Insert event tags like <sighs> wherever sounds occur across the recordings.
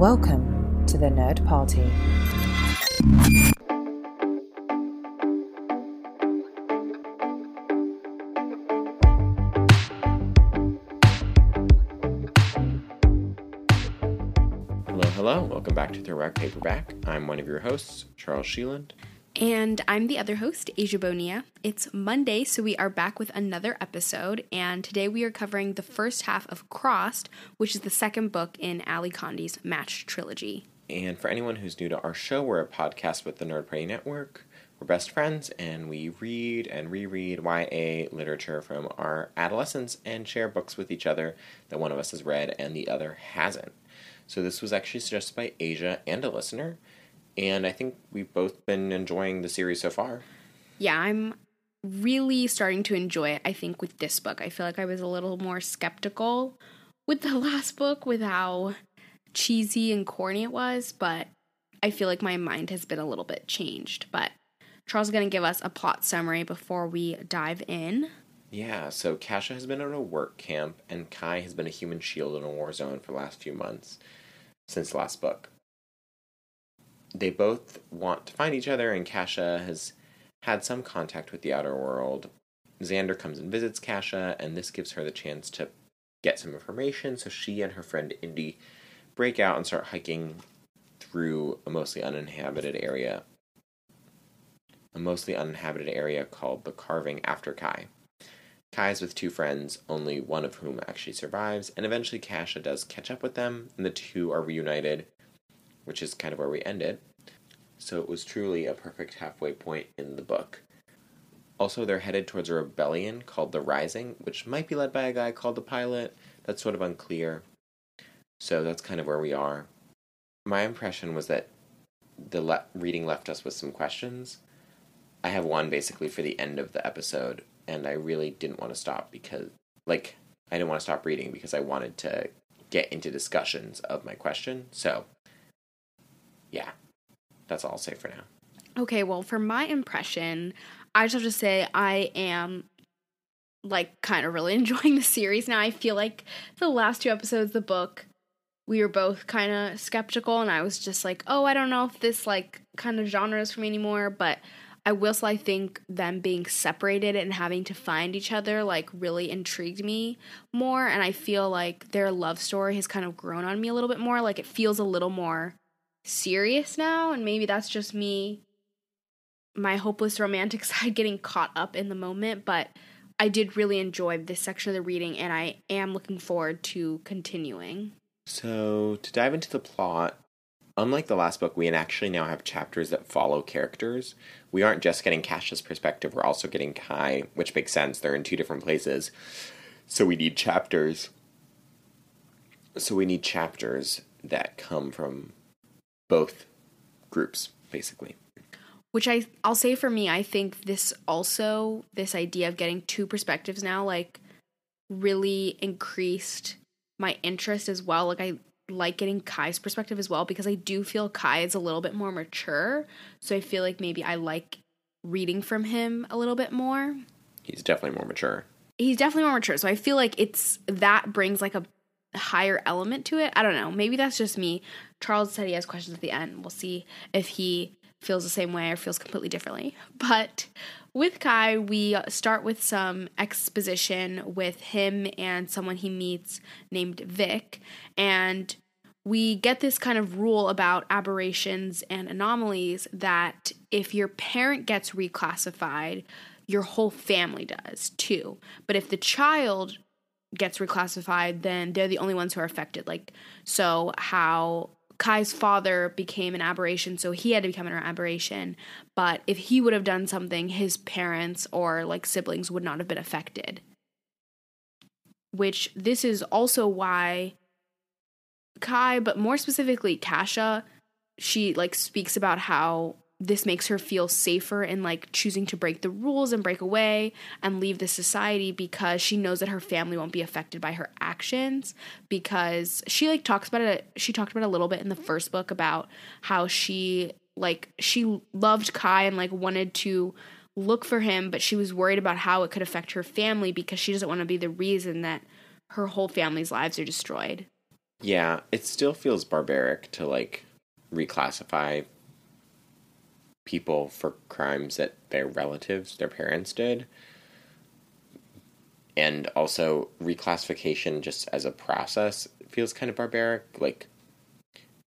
Welcome to the Nerd Party. Hello, hello. Welcome back to Throwback Paperback. I'm one of your hosts, Charles Sheeland. And I'm the other host, Asia Bonia. It's Monday, so we are back with another episode. And today we are covering the first half of Crossed, which is the second book in Ally Condie's Match trilogy. And for anyone who's new to our show, we're a podcast with the Nerd Party Network. We're best friends, and we read and reread YA literature from our adolescence and share books with each other that one of us has read and the other hasn't. So this was actually suggested by Asia and a listener, and I think we've both been enjoying the series so far. Yeah, I'm really starting to enjoy it, I think, with this book. I feel like I was a little more skeptical with the <laughs> last book, with how cheesy and corny it was, but I feel like my mind has been a little bit changed. But Charles is going to give us a plot summary before we dive in. Yeah, so Cassia has been in a work camp, and Ky has been a human shield in a war zone for the last few months since the last book. They both want to find each other, and Cassia has had some contact with the outer world. Xander comes and visits Cassia, and this gives her the chance to get some information. So she and her friend Indie break out and start hiking through a mostly uninhabited area. A mostly uninhabited area called the Carving After Ky. Ky is with two friends, only one of whom actually survives, and eventually Cassia does catch up with them, and the two are reunited, which is kind of where we ended. So it was truly a perfect halfway point in the book. Also, they're headed towards a rebellion called the Rising, which might be led by a guy called the Pilot. That's sort of unclear. So that's kind of where we are. My impression was that the le- reading left us with some questions. I have one basically for the end of the episode, and I really didn't want to stop because, like, I didn't want to stop reading because I wanted to get into discussions of my question. So, yeah, that's all I'll say for now. Okay, well, for my impression, I just have to say I am like kind of really <laughs> enjoying the series now. I feel like the last two episodes of the book, we were both kind of skeptical, and I was just like, oh, I don't know if this like kind of genre is for me anymore. But I will say I think them being separated and having to find each other like really intrigued me more, and I feel like their love story has kind of grown on me a little bit more. Like it feels a little more serious now, and maybe that's just me my hopeless romantic <laughs> side getting caught up in the moment, but I did really enjoy this section of the reading and I am looking forward to continuing. So, to dive into the plot, unlike the last book, we actually now have chapters that follow characters. We aren't just getting Cassia's perspective, we're also getting Ky, which makes sense. They're in two different places. So, we need chapters. So, we need chapters that come from both groups, basically which I I'll say for me, I think this also this idea of getting two perspectives now like really increased my interest as well. Like I like getting Ky's perspective as well because I do feel Ky is a little bit more mature. So I feel like maybe I like reading from him a little bit more. He's definitely more mature. He's definitely more mature. So I feel like it's that brings like a higher element to it. I don't know. Maybe that's just me. Charles said he has questions at the end. We'll see if he feels the same way or feels completely differently. But with Ky, we start with some exposition with him and someone he meets named Vick. And we get this kind of rule about aberrations and anomalies that if your parent gets reclassified, your whole family does too. But if the child gets reclassified, then they're the only ones who are affected. Like, so how Ky's father became an aberration, so he had to become an aberration. But if he would have done something, his parents or like siblings would not have been affected. Which this is also why Ky, but more specifically Cassia, she like speaks about how this makes her feel safer in like choosing to break the rules and break away and leave the society because she knows that her family won't be affected by her actions because she like talks about it she talked about it a little bit in the first book about how she like she loved Ky and like wanted to look for him but she was worried about how it could affect her family because she doesn't want to be the reason that her whole family's lives are destroyed. Yeah, it still feels barbaric to like reclassify people for crimes that their relatives, their parents did. And also reclassification just as a process feels kind of barbaric. Like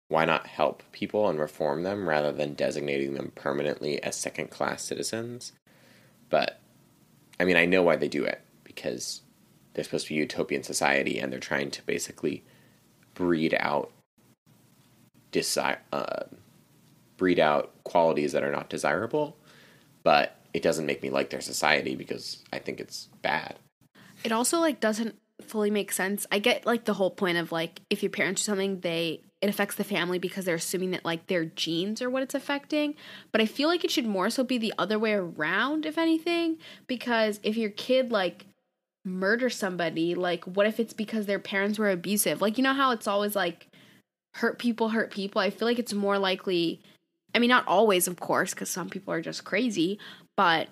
why not help people and reform them rather than designating them permanently as second class citizens? But I mean, I know why they do it because they're supposed to be utopian society and they're trying to basically breed out desi- uh, breed out qualities that are not desirable, but it doesn't make me like their society because I think it's bad. It also like doesn't fully make sense. I get like the whole point of like if your parents do something, they it affects the family because they're assuming that like their genes are what it's affecting. But I feel like it should more so be the other way around, if anything, because if your kid like murder somebody, like what if it's because their parents were abusive? Like you know how it's always like hurt people hurt people. I feel like it's more likely I mean not always of course cuz some people are just crazy, but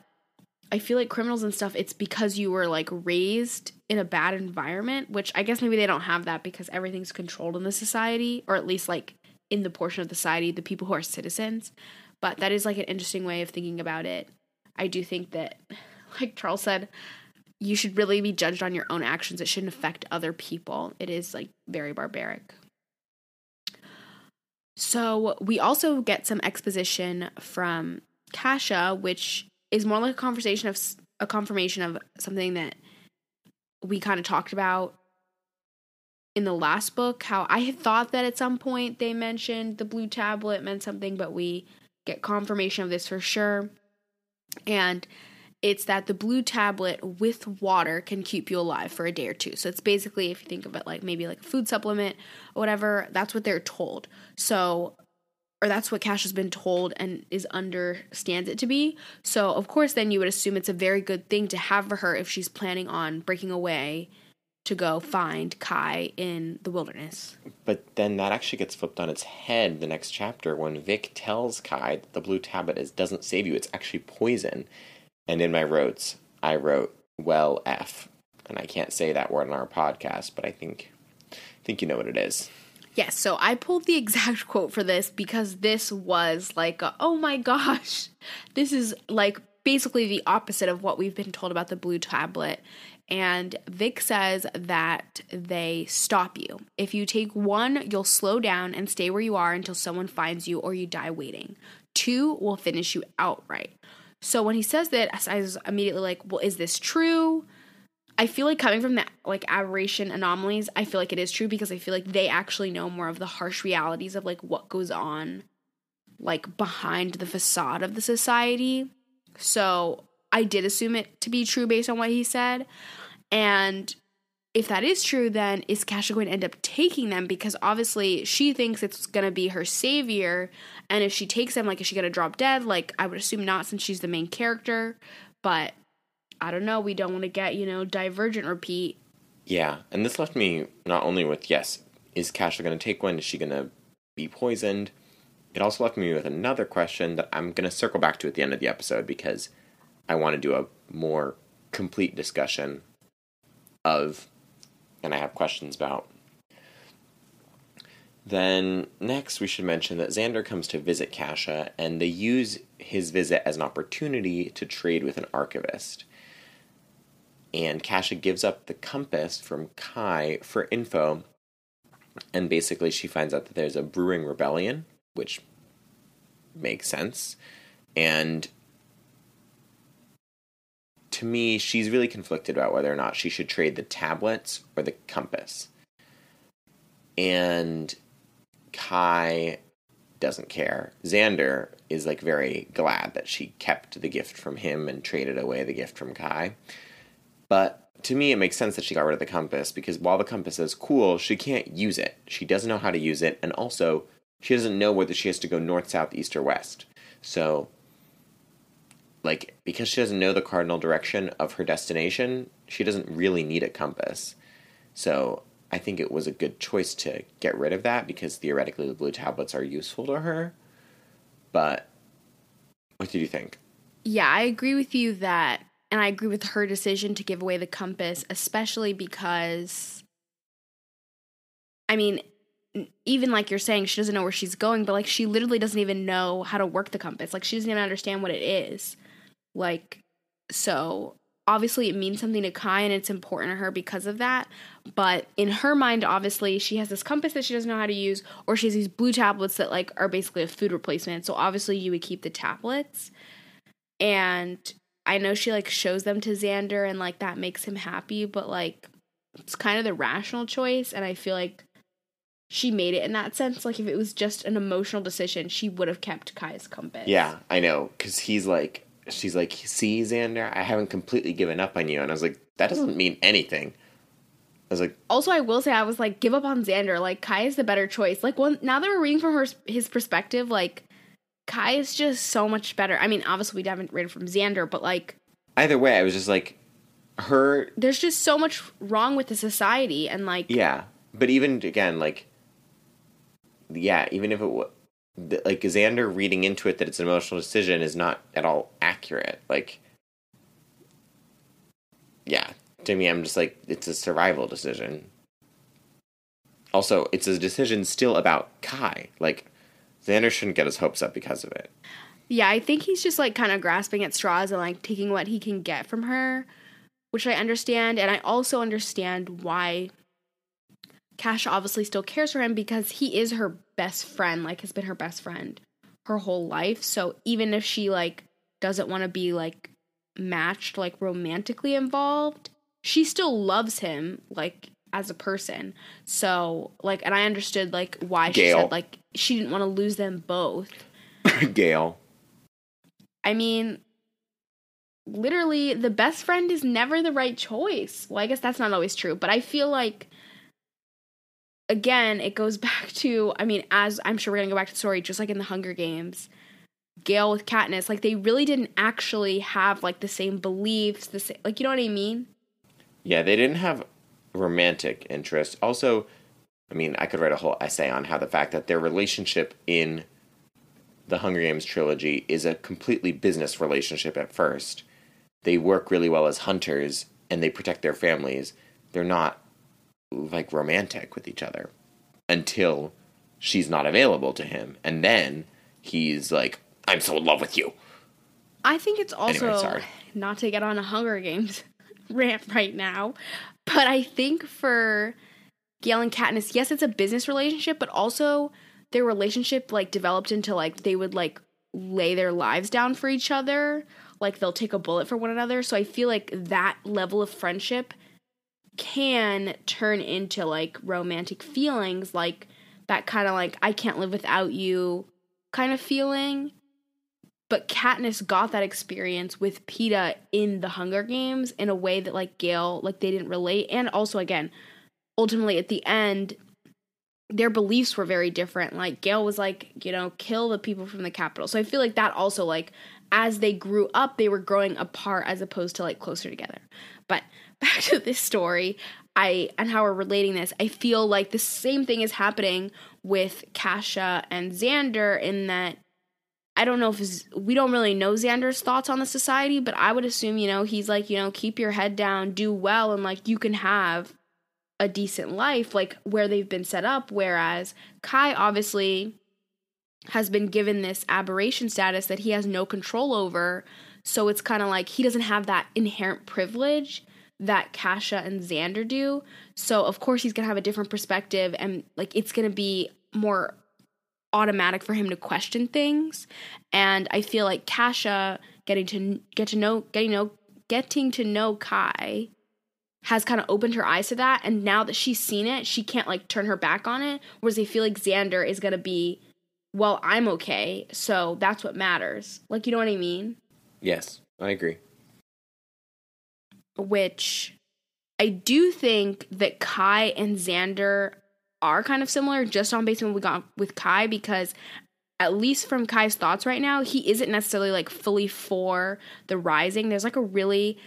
I feel like criminals and stuff it's because you were like raised in a bad environment, which I guess maybe they don't have that because everything's controlled in the society or at least like in the portion of the society the people who are citizens. But that is like an interesting way of thinking about it. I do think that <laughs> like Charles said, you should really be judged on your own actions. It shouldn't affect other people. It is like very barbaric. So we also get some exposition from Cassia, which is more like a conversation of a confirmation of something that we kind of talked about in the last book. How I had thought that at some point they mentioned the blue tablet meant something, but we get confirmation of this for sure. And it's that the blue tablet with water can keep you alive for a day or two. So it's basically, if you think of it like maybe like a food supplement or whatever, that's what they're told. So, or that's what Cash has been told and is understands it to be. So, of course, then you would assume it's a very good thing to have for her if she's planning on breaking away to go find Ky in the wilderness. But then that actually gets flipped on its head the next chapter when Vick tells Ky that the blue tablet is doesn't save you; it's actually poison. And in my notes, I wrote "well f," and I can't say that word on our podcast, but I think I think you know what it is. Yes, so I pulled the <laughs> exact quote for this because this was like, a, oh my gosh, <laughs> this is like basically the opposite of what we've been told about the blue tablet. And Vick says that they stop you. If you take one, you'll slow down and stay where you are until someone finds you or you die waiting. Two will finish you outright. So when he says that, I was immediately like, well, is this true? I feel like coming from the like aberration anomalies, I feel like it is true because I feel like they actually know more of the harsh realities of like what goes on like behind the facade of the society. So I did assume it to be true based on what he said. And if that is true, then is Cassia going to end up taking them? Because obviously she thinks it's going to be her savior. And if she takes them, like, is she going to drop dead? Like, I would assume not since she's the main character. But I don't know. We don't want to get, you know, divergent repeat. Yeah. And this left me not only with, yes, is Cassia going to take one? Is she going to be poisoned? It also left me with another question that I'm going to circle back to at the end of the episode because I want to do a more complete discussion of and I have questions about. Then next, we should mention that Xander comes to visit Cassia, and they use his visit as an opportunity to trade with an archivist. And Cassia gives up the compass from Ky for info, and basically she finds out that there's a brewing rebellion, which makes sense. And to me, she's really conflicted about whether or not she should trade the tablets or the compass. And Ky doesn't care. Xander is like very glad that she kept the gift from him and traded away the gift from Ky. But to me, it makes sense that she got rid of the compass because while the compass is cool, she can't use it. She doesn't know how to use it, and also, she doesn't know whether she has to go north, south, east, or west. So like because she doesn't know the cardinal direction of her destination, she doesn't really need a compass. So I think it was a good choice to get rid of that because theoretically the blue tablets are useful to her. But what did you think? Yeah, I agree with you that and I agree with her decision to give away the compass, especially because I mean, even like you're saying, she doesn't know where she's going, but like she literally doesn't even know how to work the compass. Like she doesn't even understand what it is. Like, so obviously it means something to Ky and it's important to her because of that. But in her mind, obviously, she has this compass that she doesn't know how to use, or she has these blue tablets that like are basically a food replacement. So obviously you would keep the tablets. And I know she like shows them to Xander and like that makes him happy, but like it's kind of the rational choice. And I feel like she made it in that sense. Like if it was just an emotional decision, she would have kept Ky's compass. Yeah, I know. Because he's like, she's like, see, Xander, I haven't completely given up on you. And I was like, that doesn't mean anything. I was like, Also, I will say, I was like, give up on Xander. Like Ky is the better choice. Like, one now that we're reading from her his perspective, like Ky is just so much better. I mean, obviously we haven't read from Xander, but like either way, I was just like, her, there's just so much wrong with the society, and like yeah. But even again, like, yeah, even if it was, like, Xander reading into it that it's an emotional decision is not at all accurate. Like, yeah, to me, I'm just like, it's a survival decision. Also, it's a decision still about Ky. Like, Xander shouldn't get his hopes up because of it. Yeah, I think he's just like kind of grasping at straws and like taking what he can get from her, which I understand. And I also understand why Cash obviously still cares for him because he is her best friend, like has been her best friend her whole life. So even if she like doesn't want to be like matched, like romantically involved, she still loves him like as a person. So like, and I understood like why she said like she didn't want to lose them both. <laughs> Gail. I mean, literally, the best friend is never the right choice. Well, I guess that's not always true, but I feel like, again, it goes <laughs> back to, I mean, as I'm sure we're going to go back to the story, just like in the Hunger Games, Gale with Katniss, like they really didn't actually have like the same beliefs, the same, like, you know what I mean? Yeah, they didn't have romantic interest. Also, I mean, I could write a whole essay on how the fact that their relationship in the Hunger Games trilogy is a completely business relationship at first. They work really well as hunters and they protect their families. They're not like romantic with each other until she's not available to him. And then he's like, I'm so in love with you. I think it's also Anyway, not to get on a Hunger Games <laughs> rant right now, but I think for Gale and Katniss, yes, it's a business relationship, but also their relationship like developed into like they would like lay their lives down for each other, like they'll take a bullet for one another. So I feel like that level of friendship can turn into like romantic feelings, like that kind of like I can't live without you kind of feeling. But Katniss got that experience with Peeta in the Hunger Games in a way that like Gale like they didn't relate. And also again ultimately at the end their beliefs were very different. Like Gale was like you know kill the people from the capital. So I feel like that also like as they grew up they were growing apart as opposed to like closer together. But back to this story I and how we're relating this I feel like the same thing is happening with Cassia and Xander in that I don't know if we don't really know Xander's thoughts on the society, but I would assume, you know, he's like, you know, keep your head down, do well, and like you can have a decent life, like where they've been set up. Whereas Ky obviously has been given this aberration status that he has no control over. So it's kind of like he doesn't have that inherent privilege that Cassia and Xander do. So of course he's gonna have a different perspective and like it's gonna be more automatic for him to question things. And i feel like cassia getting to get to know getting know getting to know ky has kind of opened her eyes to that. And now that she's seen it she can't like turn her back on it. Whereas i feel like xander is gonna be well i'm okay so that's what matters. Like you know what i mean? Yes, I agree. Which I do think that Ky and Xander are kind of similar just on based we got with Ky because at least from Ky's thoughts right now, he isn't necessarily like fully for the rising. There's like a really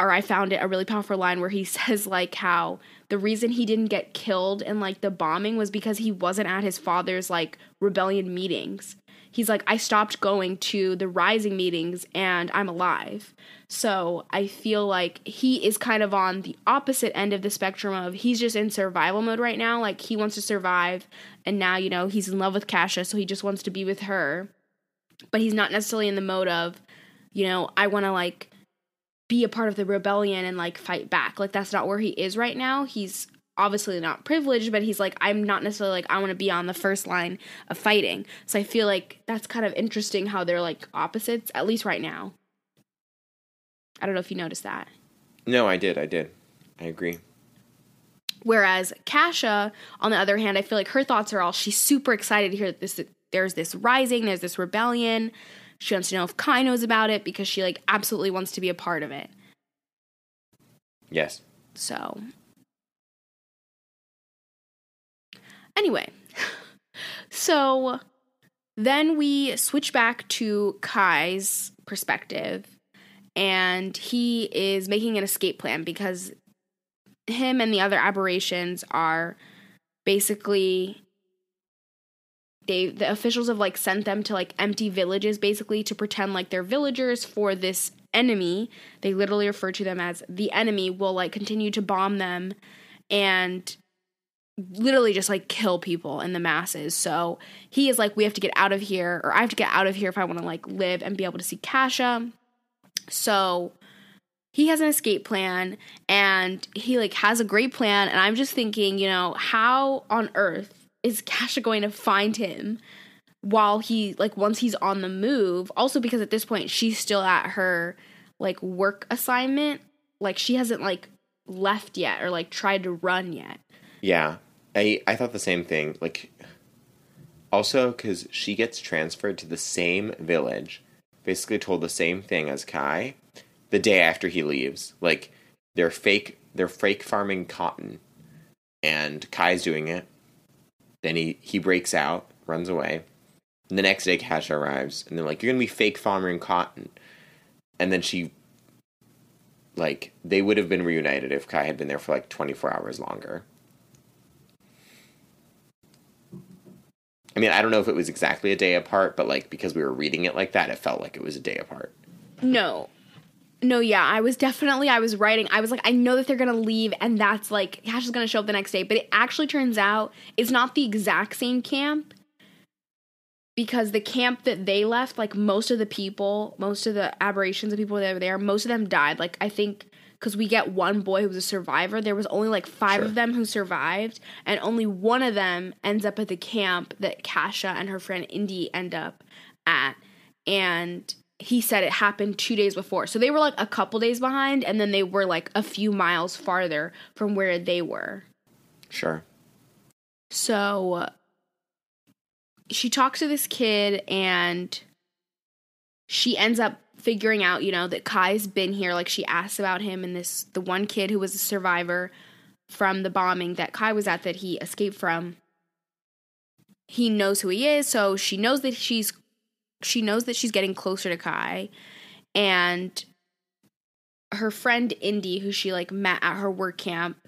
or I found it a really powerful line where he <laughs> says like how the reason he didn't get killed in like the bombing was because he wasn't at his father's like rebellion meetings. He's like, I stopped going to the rising meetings and I'm alive. So I feel like he is kind of on the opposite end of the spectrum of he's just in survival mode right now. Like he wants to survive and now, you know, he's in love with Cassia, so he just wants to be with her. But he's not necessarily in the mode of, you know, I want to like be a part of the rebellion and like fight back. Like that's not where he is right now. He's obviously not privileged, but he's like, I'm not necessarily like, I want to be on the first line of fighting. So I feel like that's kind of interesting how they're like opposites, at least right now. I don't know if you noticed that. No, I did. I did. I agree. Whereas Cassia, on the other hand, I feel like her thoughts are all she's super excited to hear that this there's this rising, there's this rebellion. She wants to know if Ky knows about it because she like absolutely wants to be a part of it. Yes. So Anyway, <laughs> so then we switch back to Ky's perspective, and he is making an escape plan because him and the other aberrations are basically they the officials have like sent them to like empty villages basically to pretend like they're villagers for this enemy. They literally refer to them as the enemy will like continue to bomb them and literally just like kill people in the masses. So he is like, we have to get out of here, or I have to get out of here if I want to like live and be able to see Cassia. So he has an escape plan and he like has a great plan. And I'm just thinking, you know, how on earth is Cassia going to find him while he like once he's on the move? Also because at this point she's still at her like work assignment. Like she hasn't like left yet or like tried to run yet. Yeah, I I thought the same thing. Like, also because she gets transferred to the same village, basically told the same thing as Ky, the day after he leaves. Like, they're fake. They're fake farming cotton, and Ky's doing it. Then he he breaks out, runs away. And the next day, Cassia arrives, and they're like, "You're gonna be fake farming cotton," and then she like they would have been reunited if Ky had been there for like 24 hours longer. I mean, I don't know if it was exactly a day apart, but like because we were reading it like that, it felt like it was a day apart. No. No, yeah, I was definitely I was writing. I was like, I know that they're gonna leave, and that's like Cash is gonna show up the next day. But it actually turns out it's not the exact same camp because the camp that they left, like most of the people, most of the aberrations of people that were there, most of them died. Like I think because we get one boy who was a survivor. There was only like five sure. of them who survived, and only one of them ends up at the camp that Cassia and her friend Indie end up at. And he said it happened two days before. So they were like a couple days behind, and then they were like a few miles farther from where they were. Sure. So she talks to this kid, and she ends up figuring out, you know, that Ky's been here. Like she asks about him and this the one kid who was a survivor from the bombing that Ky was at that he escaped from. He knows who he is, so she knows that she's she knows that she's getting closer to Ky and her friend Indie who she like met at her work camp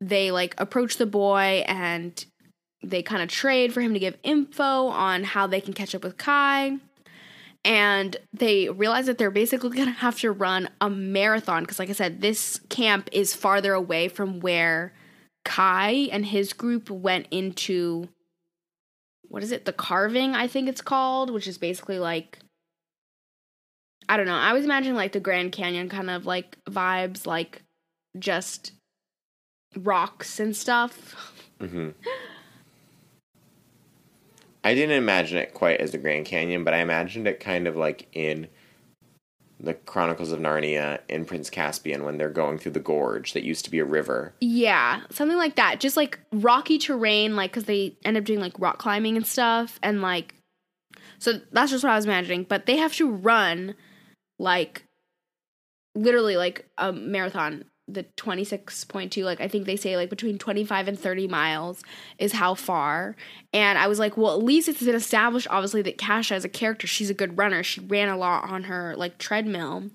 they like approach the boy and they kind of trade for him to give info on how they can catch up with Ky and they realize that they're basically going to have to run a marathon because like i said this camp is farther away from where ky and his group went into what is it? The carving i think it's called which is basically like i don't know. I was imagining like the grand canyon kind of like vibes like just rocks and stuff. Mm-hmm. <laughs> I didn't imagine it quite as the Grand Canyon, but I imagined it kind of like in the Chronicles of Narnia in Prince Caspian when they're going through the gorge that used to be a river. Yeah, something like that. Just like rocky terrain, like because they end up doing like rock climbing and stuff, and like so that's just what I was imagining. But they have to run like literally like a marathon the 26.2 like i think they say like between 25 and 30 miles is how far. And i was like well at least it's been established obviously that cassia as a character. She's a good runner. She ran a lot on her like treadmill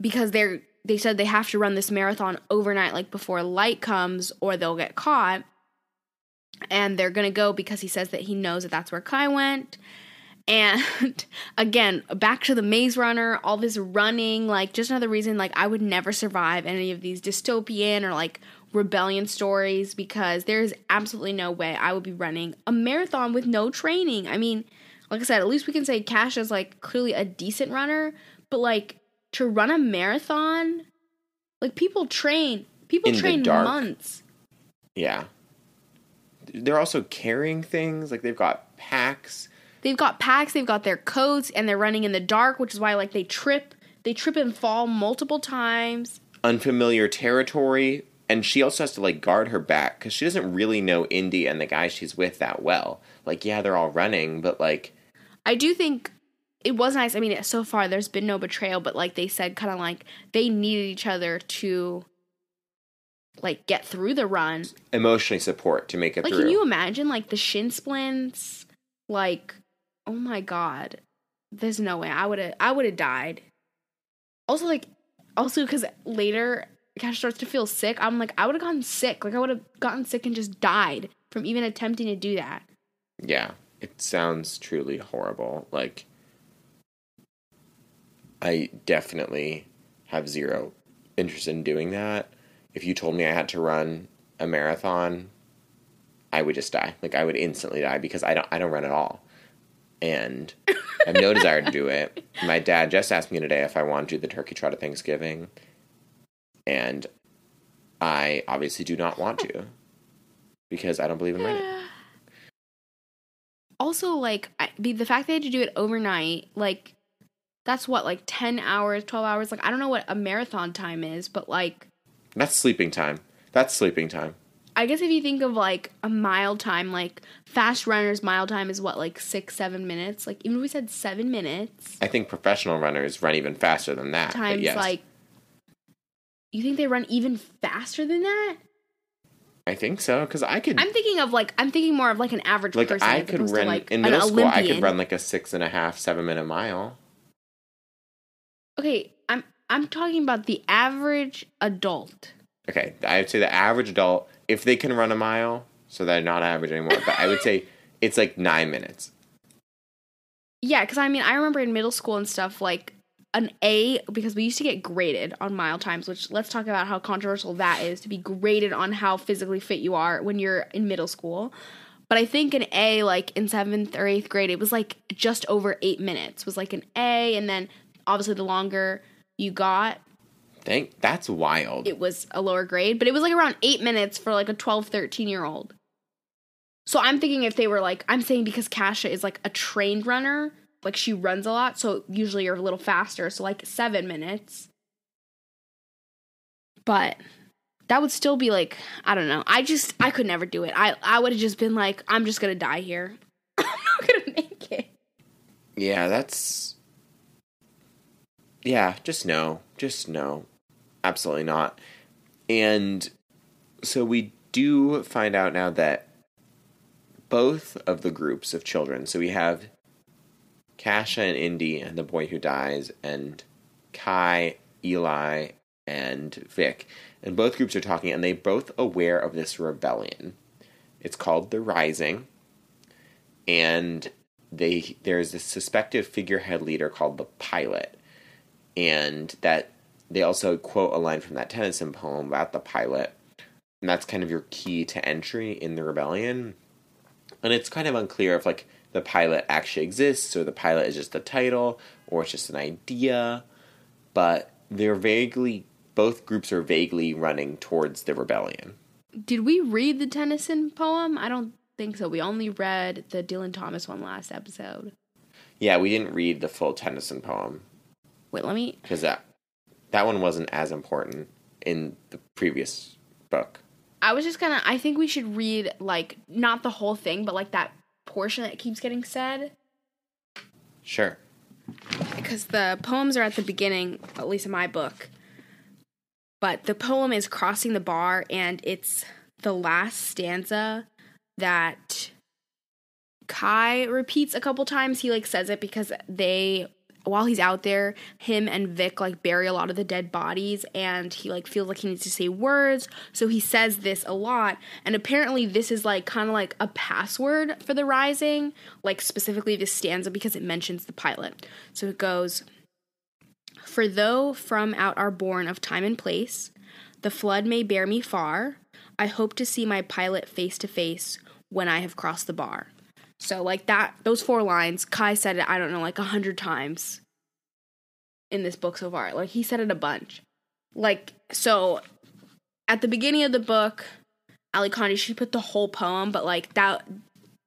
because they're they said they have to run this marathon overnight like before light comes or they'll get caught. And they're gonna go because he says that he knows that that's where Ky went. And <laughs> again, back to the Maze Runner, all this running, like just another reason like I would never survive any of these dystopian or like rebellion stories because there's absolutely no way I would be running a marathon with no training. I mean, like I said, at least we can say Cash is like clearly a decent runner, but like to run a marathon, like people train, people In train months. Yeah. They're also carrying things. Like they've got packs. They've got packs, they've got their coats, and they're running in the dark, which is why like they trip, they trip and fall multiple times. unfamiliar territory and she also has to like guard her back because she doesn't really know indie and the guy she's with that well like yeah they're all running but like I do think it was nice. I mean, so far there's been no betrayal, but like they said, kind of like they needed each other to like get through the run. emotionally support to make it Like, through can you imagine like the shin splints? Like, oh my god, there's no way I would have. I would have died. Also, like, also because later Cash starts to feel sick. I'm like, I would have gotten sick. Like, I would have gotten sick and just died from even attempting to do that. yeah it sounds truly horrible like i definitely have zero interest in doing that if you told me i had to run a marathon i would just die like i would instantly die because i don't i don't run at all and I have no desire to do it. My dad just asked me today if I want to do the turkey trot at Thanksgiving, and I obviously do not want to because I don't believe in running. <sighs> Also, like I, the the fact they had to do it overnight, like that's what like ten hours, twelve hours. Like I don't know what a marathon time is, but like That's sleeping time. That's sleeping time. I guess if you think of like a mile time, like fast runners mile time is what like six seven minutes. Like even if we said seven minutes I think professional runners run even faster than that. times yes, like, you think they run even faster than that? I think so because I could I'm thinking of like I'm thinking more of like an average like person. I could run like, in middle school. I could run like a six and a half, seven minute mile. Okay, I'm I'm talking about the average adult. Okay, I would say the average adult, if they can run a mile, so they're not average anymore. but I would say it's like nine minutes. Yeah, because I mean, I remember in middle school and stuff, like an A, because we used to get graded on mile times, which let's talk about how controversial that is to be graded on how physically fit you are when you're in middle school. But I think an A, like in seventh or eighth grade, it was like just over eight minutes, was like an A. And then obviously the longer you got, Thank that's wild. it was a lower grade. But it was like around eight minutes for like a 12, 13 year old. So I'm thinking if they were like, I'm saying because Kasha is like a trained runner, like she runs a lot, so usually you're a little faster. So like seven minutes. But that would still be like, I don't know. I just, I could never do it. I, I would have just been like, I'm just gonna die here. <laughs> I'm not gonna make it. Yeah, that's. Yeah, just no. Just no. Absolutely not. And so we do find out now that both of the groups of children, so we have Cassia and Indie and the boy who dies, and Ky, Eli, and Vick, and both groups are talking, and they both aware of this rebellion. It's called the Rising, and they there's this suspected figurehead leader called the Pilot, and that they also quote a line from that Tennyson poem about the pilot, and that's kind of your key to entry in the rebellion. And it's kind of unclear if like the pilot actually exists or the pilot is just a title or it's just an idea, but they're vaguely both groups are vaguely running towards the rebellion. Did we read the Tennyson poem? I don't think so. We only read the Dylan Thomas one last episode. Yeah, we didn't read the full Tennyson poem Wait, let me. because that that one wasn't as important in the previous book. I was just gonna. I think we should read like not the whole thing, but like that portion that keeps getting said Sure. because the poems are at the beginning, at least in my book. But the poem is crossing the bar, and it's the last stanza that Ky repeats a couple times. He like says it because they while he's out there, him and Vick like bury a lot of the dead bodies and he like feels like he needs to say words. So he says this a lot. And apparently this is like kind of like a password for the rising, like specifically this stanza because it mentions the pilot. So it goes For though from out are born of time and place, the flood may bear me far. I hope to see my pilot face to face when I have crossed the bar. So like that, those four lines, Ky said it. I don't know, like a hundred times in this book so far. Like he said it a bunch. Like so, at the beginning of the book, Ally Condie she put the whole poem, but like that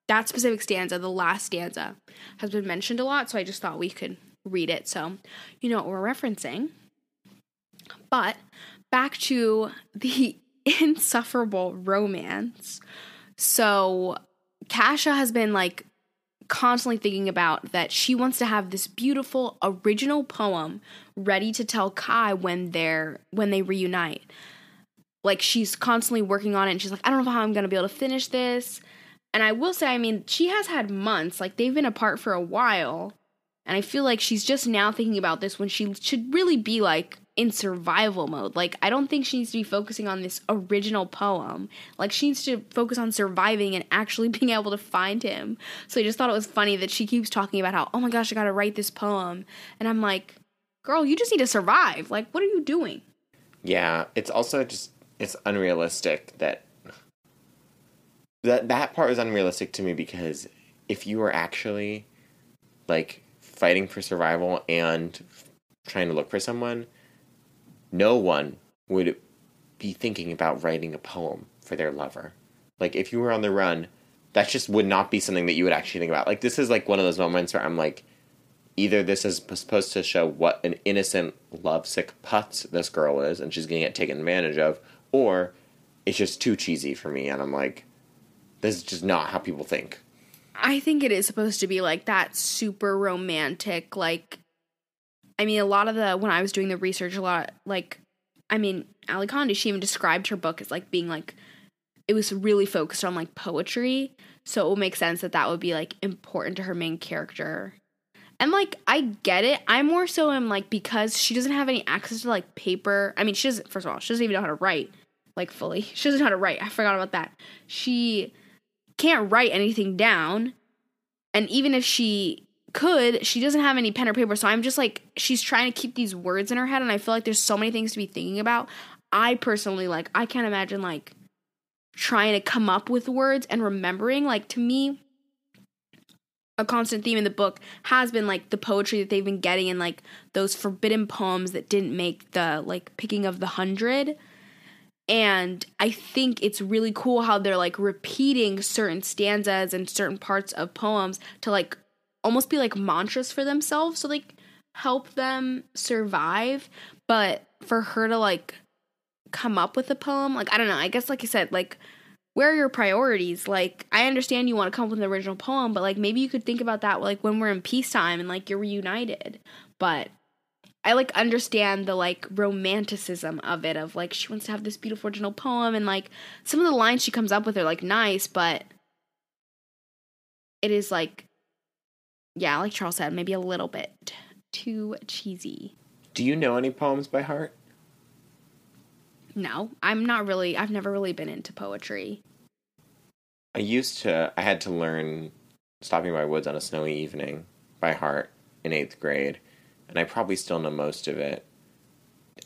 that specific stanza, the last stanza, has been mentioned a lot. So I just thought we could read it. So you know what we're referencing. But back to the <laughs> insufferable romance. So Cassia has been like constantly thinking about that she wants to have this beautiful original poem ready to tell Ky when they're when they reunite. Like she's constantly working on it and she's like, I don't know how I'm gonna be able to finish this. And I will say, I mean, she has had months, like they've been apart for a while. And I feel like she's just now thinking about this when she should really be like in survival mode. Like, I don't think she needs to be focusing on this original poem. Like, she needs to focus on surviving and actually <laughs> being able to find him. So I just thought it was funny that she keeps talking about how, oh my gosh, I gotta write this poem. And I'm like, girl, you just need to survive. Like, what are you doing? Yeah, it's also just, it's unrealistic that. That, that part is unrealistic to me because if you were actually like fighting for survival and trying to look for someone, no one would be thinking about writing a poem for their lover. Like if you were on the run, that just would not be something that you would actually think about. Like this is like one of those moments where I'm like, either this is supposed to show what an innocent, lovesick putz this girl is, and she's gonna get taken advantage of, or it's just too cheesy for me, and I'm like, this is just not how people think. I think it is supposed to be like that super romantic, like I mean a lot of the when I was doing the research a lot like I mean, Ally Condie, she even described her book as like being like it was really focused on like poetry. So it would make sense that that would be like important to her main character. And like I get it. I more so am like because she doesn't have any access to like paper. I mean, she doesn't first of all, she doesn't even know how to write like fully. <laughs> She doesn't know how to write. I forgot about that. She can't write anything down. And even if she could, she doesn't have any pen or paper. So I'm just like, she's trying to keep these words in her head. And I feel like there's so many things to be thinking about. I personally, like, I can't imagine, like, trying to come up with words and remembering. Like, to me, a constant theme in the book has been like the poetry that they've been getting and like those forbidden poems that didn't make the like picking of the hundred and I think it's really cool how they're like repeating certain stanzas and certain parts of poems to like almost be like mantras for themselves so like help them survive. But for her to like come up with a poem, like I don't know, I guess like I said, like where are your priorities? Like I understand you want to come up with an original poem, but like maybe you could think about that like when we're in peacetime and like you're reunited. But I like understand the like romanticism of it of like she wants to have this beautiful original poem and like some of the lines she comes up with are like nice, but it is like yeah, like Charles said, maybe a little bit too cheesy. Do you know any poems by heart? No, I'm not really I've never really been into poetry. I used to I had to learn Stopping by Woods on a Snowy Evening by heart in 8th grade and I probably still know most of it.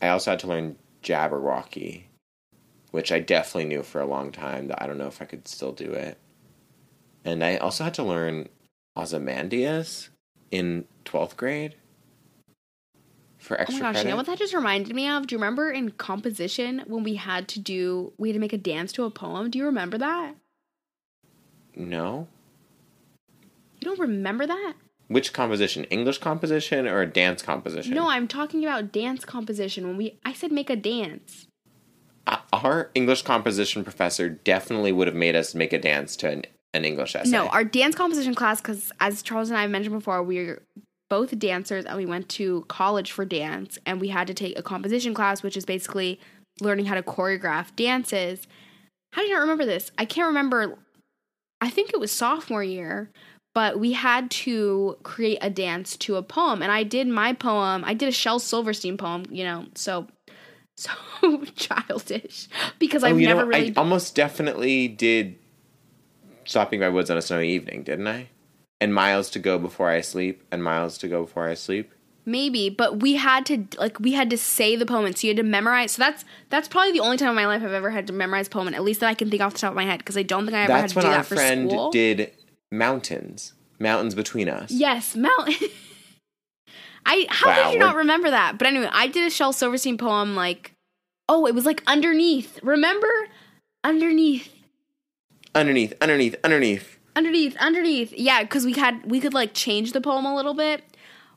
I also had to learn Jabberwocky, which I definitely knew for a long time. That I don't know if I could still do it. And I also had to learn Ozymandias in twelfth grade for extra. Oh my gosh! credit. You know what that just reminded me of? Do you remember in composition when we had to do we had to make a dance to a poem? Do you remember that? No. You don't remember that? Which composition? English composition or dance composition? No, I'm talking about dance composition. When we, I said make a dance. Uh, Our English composition professor definitely would have made us make a dance to an, an English essay. No, our dance composition class, because as Charles and I mentioned before, we're both dancers and we went to college for dance and we had to take a composition class, which is basically learning how to choreograph dances. How do you not remember this? I can't remember. I think it was sophomore year, but we had to create a dance to a poem. And I did my poem, I did a Shel Silverstein poem, you know, so <laughs> so childish because oh, I've oh, you never know, really I almost definitely did stopping by woods on a snowy evening, didn't I? And miles to go before I sleep, and miles to go before I sleep. maybe but we had to like we had to say the poem and so you had to memorize so that's that's probably the only time in my life i've ever had to memorize poem and at least that i can think off the top of my head because i don't think i ever That's had to do that for friend school did mountains, mountains between us. yes mount <laughs> i how Wow, did you not remember that but anyway i did a shel silverstein poem like oh it was like underneath remember underneath Underneath, underneath, underneath. underneath underneath. Yeah because we had we could like change the poem a little bit.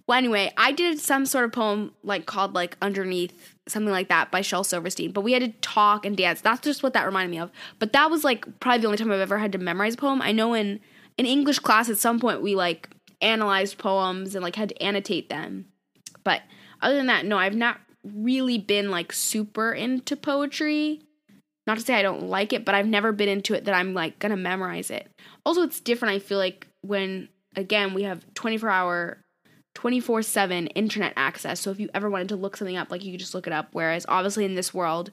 Well anyway i did some sort of poem like called like underneath something like that by shel silverstein but we had to talk and dance. That's just what that reminded me of. But that was like probably the only time i've ever had to memorize a poem. I know in in english class at some point we like analyzed poems and like had to annotate them. But other than that no i've not really been like super into poetry not to say I don't like it, but I've never been into it that I'm like gonna memorize it. Also, it's different. I feel like when again we have 24 hour, 24 seven internet access. So if you ever wanted to look something up, like you could just look it up. Whereas obviously in this world,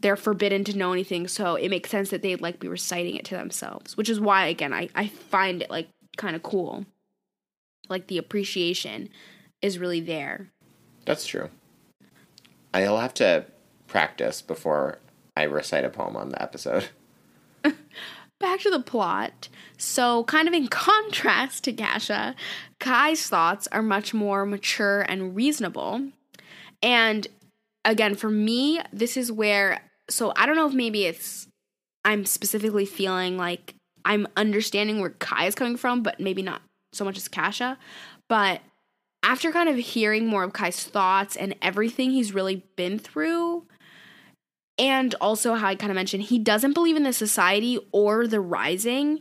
they're forbidden to know anything. So it makes sense that they'd like be reciting it to themselves, which is why again I I find it like kind of cool. Like the appreciation is really there. That's true. I'll have to practice before I recite a poem on the episode. <laughs> back to the plot. So, kind of in contrast to Cassia, Ky's thoughts are much more mature and reasonable. And again, for me, this is where, so I don't know if maybe it's, I'm specifically feeling like I'm understanding where Ky is coming from, but maybe not so much as Cassia. But after kind of hearing more of Ky's thoughts and everything he's really been through, and also how I kind of mentioned he doesn't believe in the society or the rising,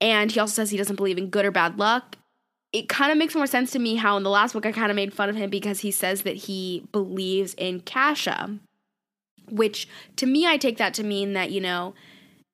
and he also says he doesn't believe in good or bad luck. It kind of makes more sense to me how in the last book I kind of made fun of him because he says that he believes in Cassia, which to me I take that to mean that you know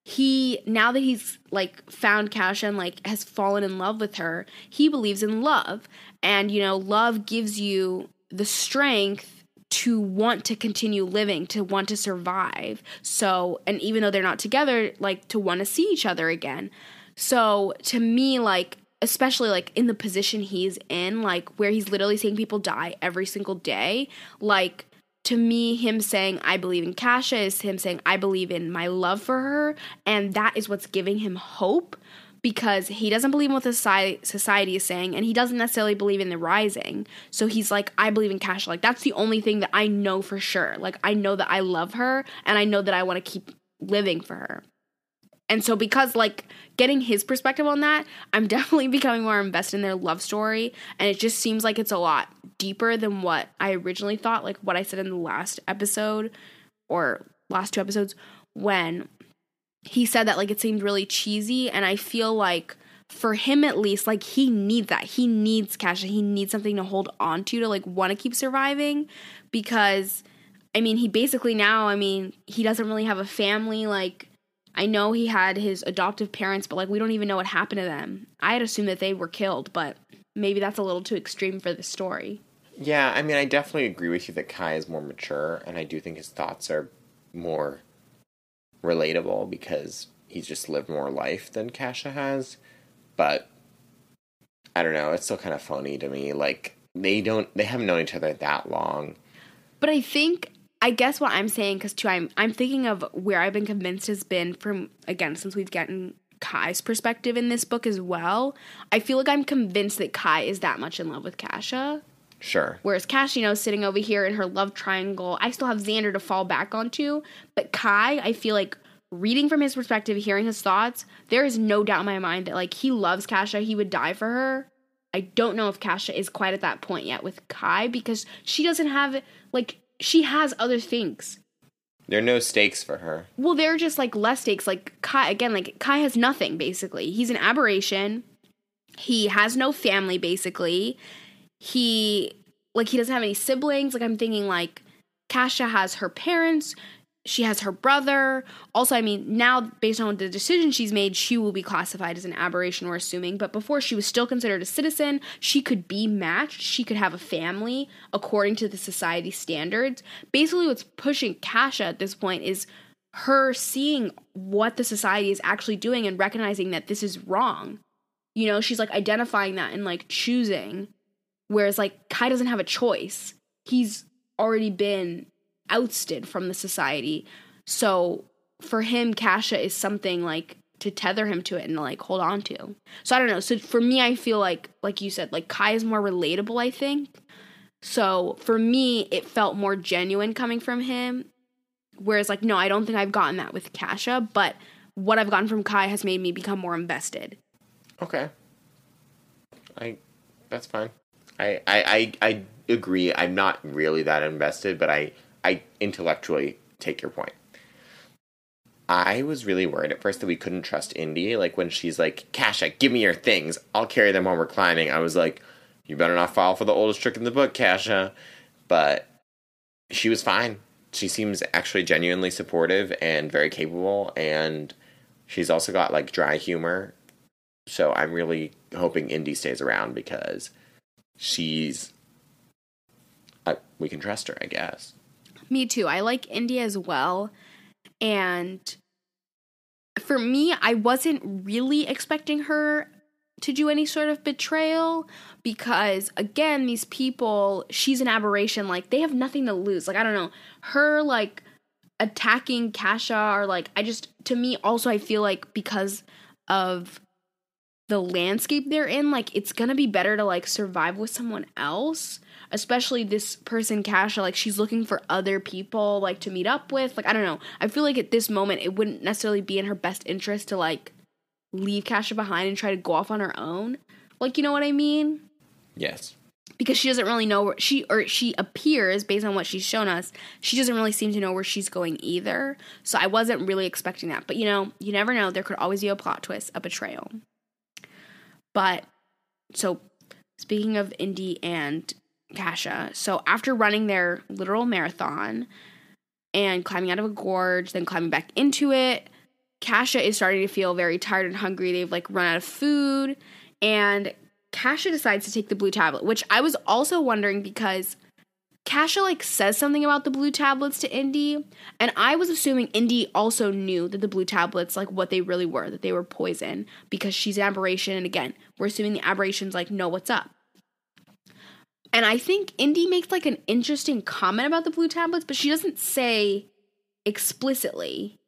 he now that he's like found Cassia and like has fallen in love with her, he believes in love. And you know, love gives you the strength to want to continue living, to want to survive. So, and even though they're not together, like to want to see each other again. So, to me like especially like in the position he's in, like where he's literally seeing people die every single day, like to me, him saying, I believe in Cassia is him saying, I believe in my love for her. And that is what's giving him hope because he doesn't believe in what the society, is saying and he doesn't necessarily believe in the rising. So he's like, I believe in Cassia. Like, that's the only thing that I know for sure. Like, I know that I love her and I know that I want to keep living for her. And so, because like getting his perspective on that, I'm <laughs> definitely becoming more invested in their love story. And it just seems like it's a lot deeper than what I originally thought, like what I said in the last episode or last two episodes, when he said that like it seemed really cheesy. And I feel like for him at least, like he needs that. He needs cassia. He needs something to hold on to to like want to keep surviving because I mean, he basically now, I mean, he doesn't really have a family. Like, I know he had his adoptive parents, but like we don't even know what happened to them. I had assumed that they were killed, but maybe that's a little too extreme for the story. Yeah, I mean, I definitely agree with you that Ky is more mature, and I do think his thoughts are more relatable because he's just lived more life than Cassia has. But I don't know, it's still kind of funny to me. Like they don't, they haven't known each other that long. But I think I guess what I'm saying cuz too I'm I'm thinking of where I've been convinced has been from again since we've gotten Ky's perspective in this book as well. I feel like I'm convinced that Ky is that much in love with Cassia. Sure. Whereas know, sitting over here in her love triangle, I still have Xander to fall back onto. But Ky, I feel like reading from his perspective, hearing his thoughts, there is no doubt in my mind that like he loves Cassia, he would die for her. I don't know if Cassia is quite at that point yet with Ky because she doesn't have like she has other things. There are no stakes for her. Well, they're just like less stakes. Like Ky again, like Ky has nothing basically. He's an aberration. He has no family basically. He like he doesn't have any siblings. Like I'm thinking like Cassia has her parents. she has her brother. Also, I mean, now based on the decision she's made, she will be classified as an aberration, we're assuming. But before she was still considered a citizen, she could be matched. She could have a family according to the society standards. Basically, what's pushing Cassia at this point is her seeing what the society is actually doing and recognizing that this is wrong. You know, she's like identifying that and like choosing. Whereas like Ky doesn't have a choice. He's already been ousted from the society. So for him, Cassia is something like to tether him to it and like hold on to. So I don't know. So for me, I feel like, like you said, like Ky is more relatable, I think. So for me, it felt more genuine coming from him. Whereas, like, no, I don't think I've gotten that with Cassia, but what I've gotten from Ky has made me become more invested. Okay. I that's fine. I I I, I agree. I'm not really that invested, but I I intellectually take your point. I was really worried at first that we couldn't trust Indie. Like when she's like, Cassia, give me your things. I'll carry them while we're climbing. I was like, you better not fall for the oldest trick in the book, Cassia. But she was fine. She seems actually genuinely supportive and very capable. And she's also got like dry humor. So I'm really hoping Indie stays around because she's. I, we can trust her, I guess. Me too. I like Indie as well. And for me, I wasn't really expecting her to do any sort of betrayal because again, these people, she's an aberration, like they have nothing to lose. Like I don't know, her like attacking Cassia or like I just to me also I feel like because of the landscape they're in, like it's gonna be better to like survive with someone else especially this person Cassia like she's looking for other people like to meet up with like I don't know. I feel like at this moment it wouldn't necessarily be in her best interest to like leave Cassia behind and try to go off on her own. Like you know what I mean? Yes. because she doesn't really know where she or she appears based on what she's shown us she doesn't really seem to know where she's going either. So i wasn't really expecting that. But you know you never know. There could always be a plot twist a betrayal but so speaking of indie and cassia so after running their literal marathon and climbing out of a gorge then climbing back into it cassia is starting to feel very tired and hungry. They've like run out of food. And Cassia decides to take the blue tablet, which I was also wondering because Cassia like says something about the blue tablets to Indie, and I was assuming Indie also knew that the blue tablets like what they really were, that they were poison because she's an aberration, and again, we're assuming the aberrations like know what's up. And I think Indie makes like an interesting comment about the blue tablets, but she doesn't say explicitly,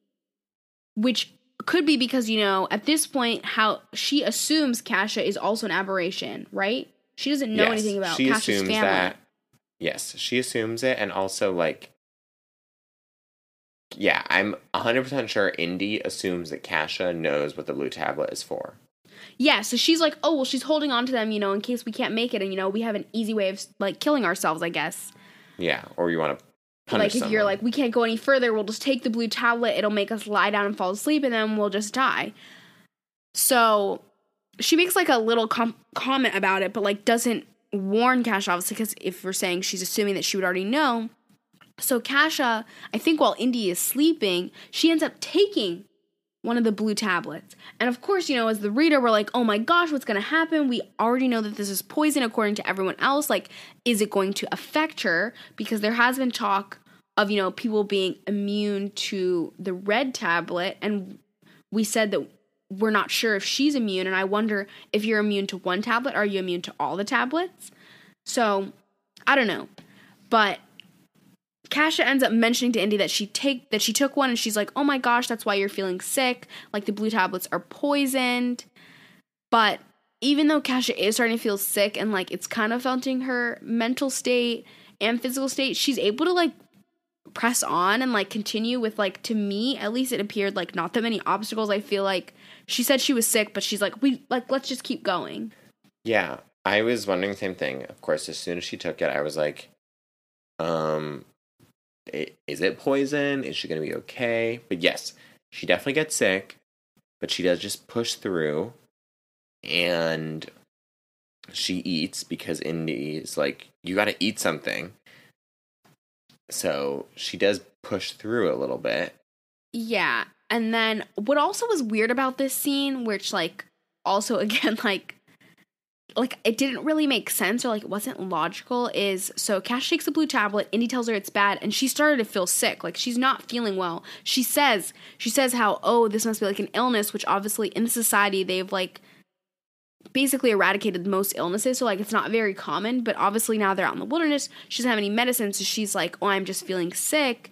which could be because you know at this point how she assumes Cassia is also an aberration, right? She doesn't know Yes, anything about she Cassia's assumes family. that. Yes, she assumes it, and also like, yeah, I'm 100 percent sure Indie assumes that Cassia knows what the blue tablet is for. Yeah, so she's like, oh well, she's holding on to them, you know, in case we can't make it, and you know, we have an easy way of like killing ourselves, I guess. Yeah, or you want to punish like if someone. you're like, we can't go any further, we'll just take the blue tablet. It'll make us lie down and fall asleep, and then we'll just die. So she makes like a little com- comment about it, but like doesn't warn Cassia obviously because if we're saying she's assuming that she would already know. So Cassia, I think while Indie is sleeping, she ends up taking one of the blue tablets. And of course, you know, as the reader, we're like, oh my gosh, what's going to happen? We already know that this is poison according to everyone else. Like, is it going to affect her? Because there has been talk of, you know, people being immune to the red tablet. And we said that we're not sure if she's immune. And I wonder if you're immune to one tablet, are you immune to all the tablets? So, I don't know. But Cassia ends up mentioning to Indie that she take that she took one and she's like, "Oh my gosh, that's why you're feeling sick. Like the blue tablets are poisoned." But even though Cassia is starting to feel sick and like it's kind of affecting her mental state and physical state, she's able to like press on and like continue with like to me at least it appeared like not that many obstacles. I feel like she said she was sick, but she's like, "We like let's just keep going." Yeah, I was wondering the same thing. Of course, as soon as she took it, I was like, um, is it poison? Is she going to be okay? But yes, she definitely gets sick, but she does just push through and she eats because Indie is like, you got to eat something. So she does push through a little bit. Yeah. And then what also was weird about this scene, which like also <laughs> again like like it didn't really make sense or like it wasn't logical is so Cassia takes the blue tablet, Indie tells her it's bad, and she started to feel sick. Like she's not feeling well. She says she says how, oh, this must be like an illness, which obviously in society they've like basically eradicated most illnesses, so like it's not very common, but obviously now they're out in the wilderness, she doesn't have any medicine, so she's like, Oh, I'm just feeling sick.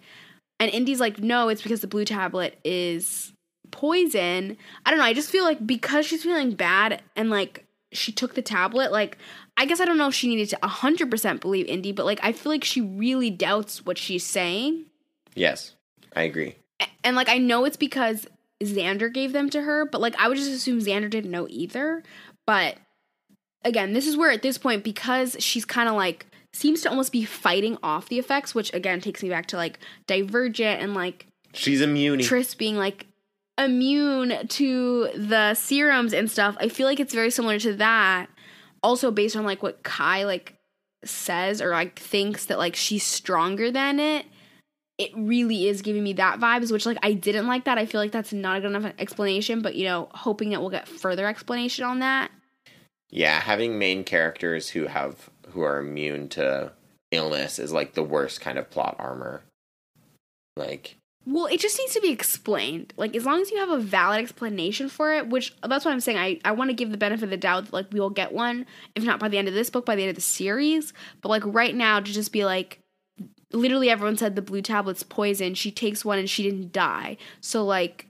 And Indie's like, No, it's because the blue tablet is poison. I don't know, I just feel like because she's feeling bad and like she took the tablet, like I guess I don't know if she needed to 100% believe Indie, but like I feel like she really doubts what she's saying. Yes, I agree. A- And like I know it's because Xander gave them to her, but like I would just assume Xander didn't know either. But again, this is where at this point, because she's kind of like seems to almost be fighting off the effects, which again takes me back to like Divergent and like She's immune. Tris being like immune to the serums and stuff. I feel like it's very similar to that. Also based on like what Ky like says or like thinks that like she's stronger than it. It really is giving me that vibes, which like I didn't like that. I feel like that's not a good enough explanation, but you know, hoping that we'll get further explanation on that. yeah, having main characters who have who are immune to illness is like the worst kind of plot armor. Like Well, it just needs to be explained. Like as long as you have a valid explanation for it, which that's what I'm saying. I, I want to give the benefit of the doubt that like we will get one, if not by the end of this book, by the end of the series. But like right now to just be like literally everyone said the blue tablet's poison. She takes one and she didn't die. So like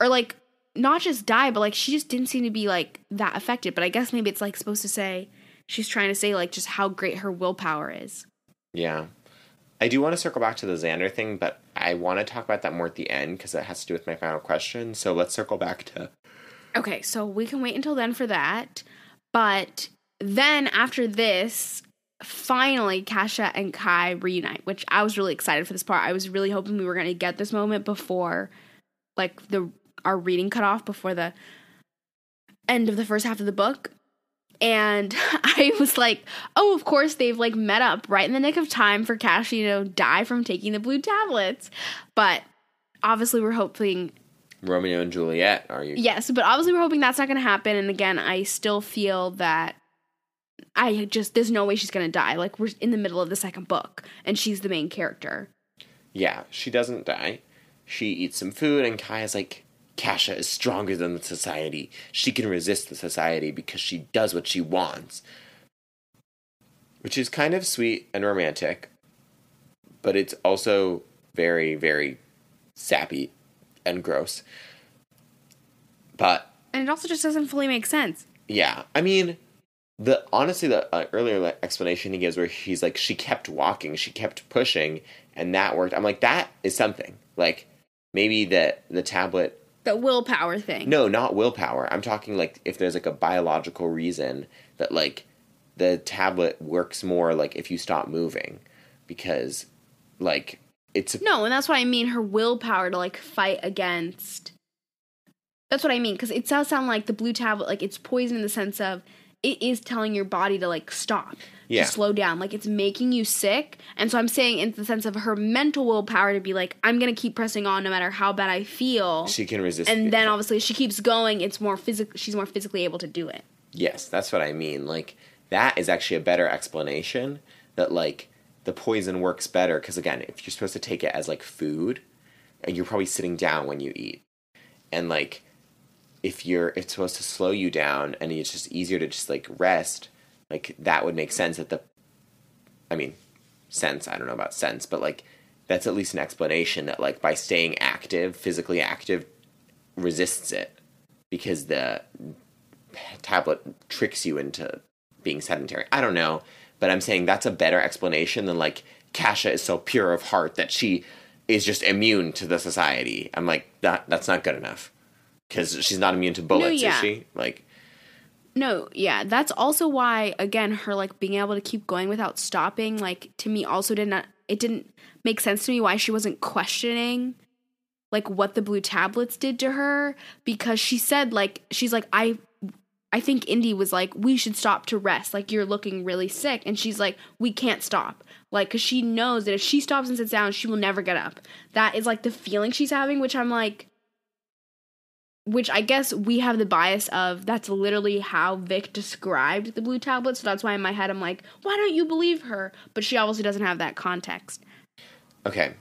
or like not just die, but like she just didn't seem to be like that affected. But I guess maybe it's like supposed to say she's trying to say like just how great her willpower is. Yeah. I do want to circle back to the Xander thing, but I want to talk about that more at the end because it has to do with my final question. So let's circle back to. Okay, so we can wait until then for that. But then after this, finally Cassia and Ky reunite, which I was really excited for this part. I was really hoping we were going to get this moment before like the our reading cut off before the end of the first half of the book. And <laughs> I was like, oh, of course they've like met up right in the nick of time for Cassia, you know, die from taking the blue tablets. But obviously we're hoping Romeo and Juliet, are you? Yes, but obviously we're hoping that's not going to happen. And again, I still feel that I just there's no way she's going to die. Like we're in the middle of the second book, and she's the main character. Yeah, she doesn't die. She eats some food, and Ky is like, Cassia is stronger than the society. She can resist the society because she does what she wants. Which is kind of sweet and romantic, but it's also very, very sappy and gross. But And it also just doesn't fully make sense. yeah, I mean, the honestly, the uh, earlier explanation he gives where he's like, she kept walking, she kept pushing, and that worked. I'm like, that is something. Like, maybe that the tablet The willpower thing. no, not willpower. I'm talking like if there's like a biological reason that like the tablet works more like if you stop moving because like it's a- No, and that's what I mean. Her willpower to like fight against. That's what I mean because it does sound like the blue tablet, like it's poison in the sense of it is telling your body to like stop, Yeah. to slow down, like it's making you sick. And so I'm saying in the sense of her mental willpower to be like, I'm gonna keep pressing on no matter how bad I feel. she can resist and the- then obviously she keeps going. It's more physical. She's more physically able to do it. Yes, that's what I mean. Like that is actually a better explanation that like the poison works better because again, if you're supposed to take it as like food, and you're probably sitting down when you eat, and like if you're it's supposed to slow you down and it's just easier to just like rest, like that would make sense that the I mean, sense, I don't know about sense, but like that's at least an explanation that like by staying active, physically active resists it because the tablet tricks you into being sedentary. I don't know, but I'm saying that's a better explanation than like Cassia is so pure of heart that she is just immune to the society. I'm like that that's not good enough because she's not immune to bullets, yeah. is she? Like No, yeah, that's also why again her like being able to keep going without stopping like to me also did not it didn't make sense to me why she wasn't questioning like what the blue tablets did to her because she said like she's like I I think Indie was like, we should stop to rest. Like, you're looking really sick. And she's like, we can't stop. Like, because she knows that if she stops and sits down, she will never get up. That is like the feeling she's having, which I'm like, which I guess we have the bias of that's literally how Vick described the blue tablet. So that's why in my head I'm like, why don't you believe her? But she obviously doesn't have that context. Okay.